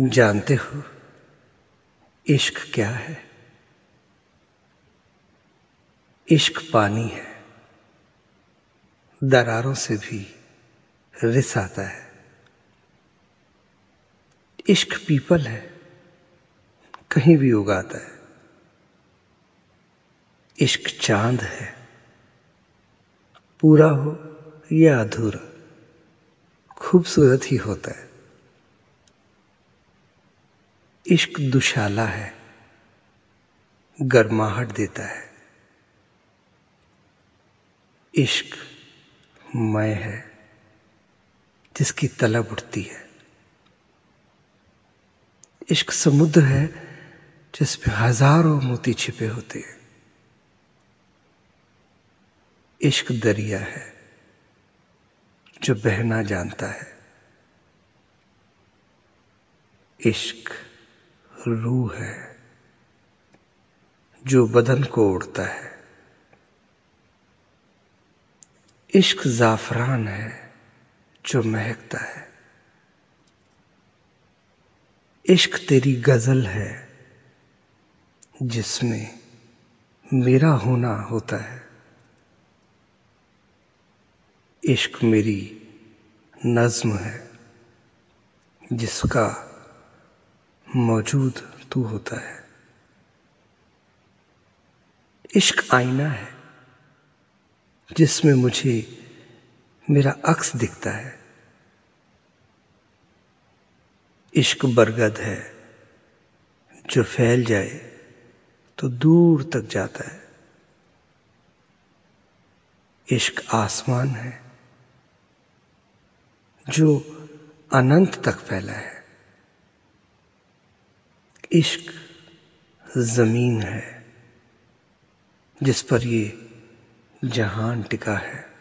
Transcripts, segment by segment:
जानते हो इश्क क्या है? इश्क पानी है। दरारों से भी रिस आता है। इश्क पीपल है, कहीं भी उगाता है। इश्क चाँद है, पूरा हो या अधूरा, खूबसूरत ही होता है। इश्क दुशाला है, गर्माहट देता है। इश्क मैं है, जिसकी तलब उठती है। इश्क समुद्र है जिसमें हज़ारों मोती छिपे होते हैं। इश्क दरिया है, जो बहना जानता है। इश्क रूह है, जो बदन को उड़ता है। इश्क जाफरान है, जो महकता है। इश्क तेरी गज़ल है, जिसमें मेरा होना होता है। इश्क मेरी नज्म है, जिसका मौजूद तू होता है। इश्क आईना है, जिसमें मुझे मेरा अक्स दिखता है। इश्क बरगद है, जो फैल जाए तो दूर तक जाता है। इश्क आसमान है, जो अनंत तक फैला है। इश्क ज़मीन है, जिस पर ये जहान टिका है।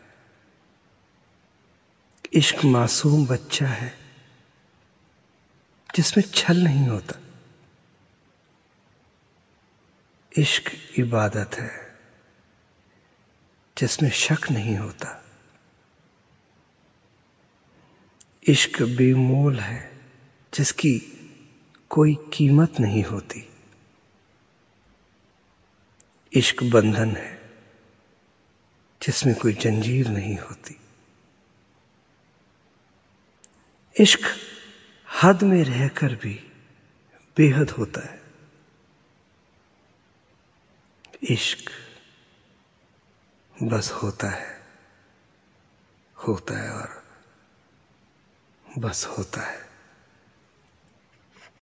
इश्क मासूम बच्चा है, जिसमें छल नहीं होता। इश्क इबादत है, जिसमें शक नहीं होता। इश्क बेमोल है, जिसकी कोई कीमत नहीं होती। इश्क बंधन है, जिसमें कोई जंजीर नहीं होती। इश्क हद में रहकर भी बेहद होता है। इश्क बस होता है होता है और बस होता है।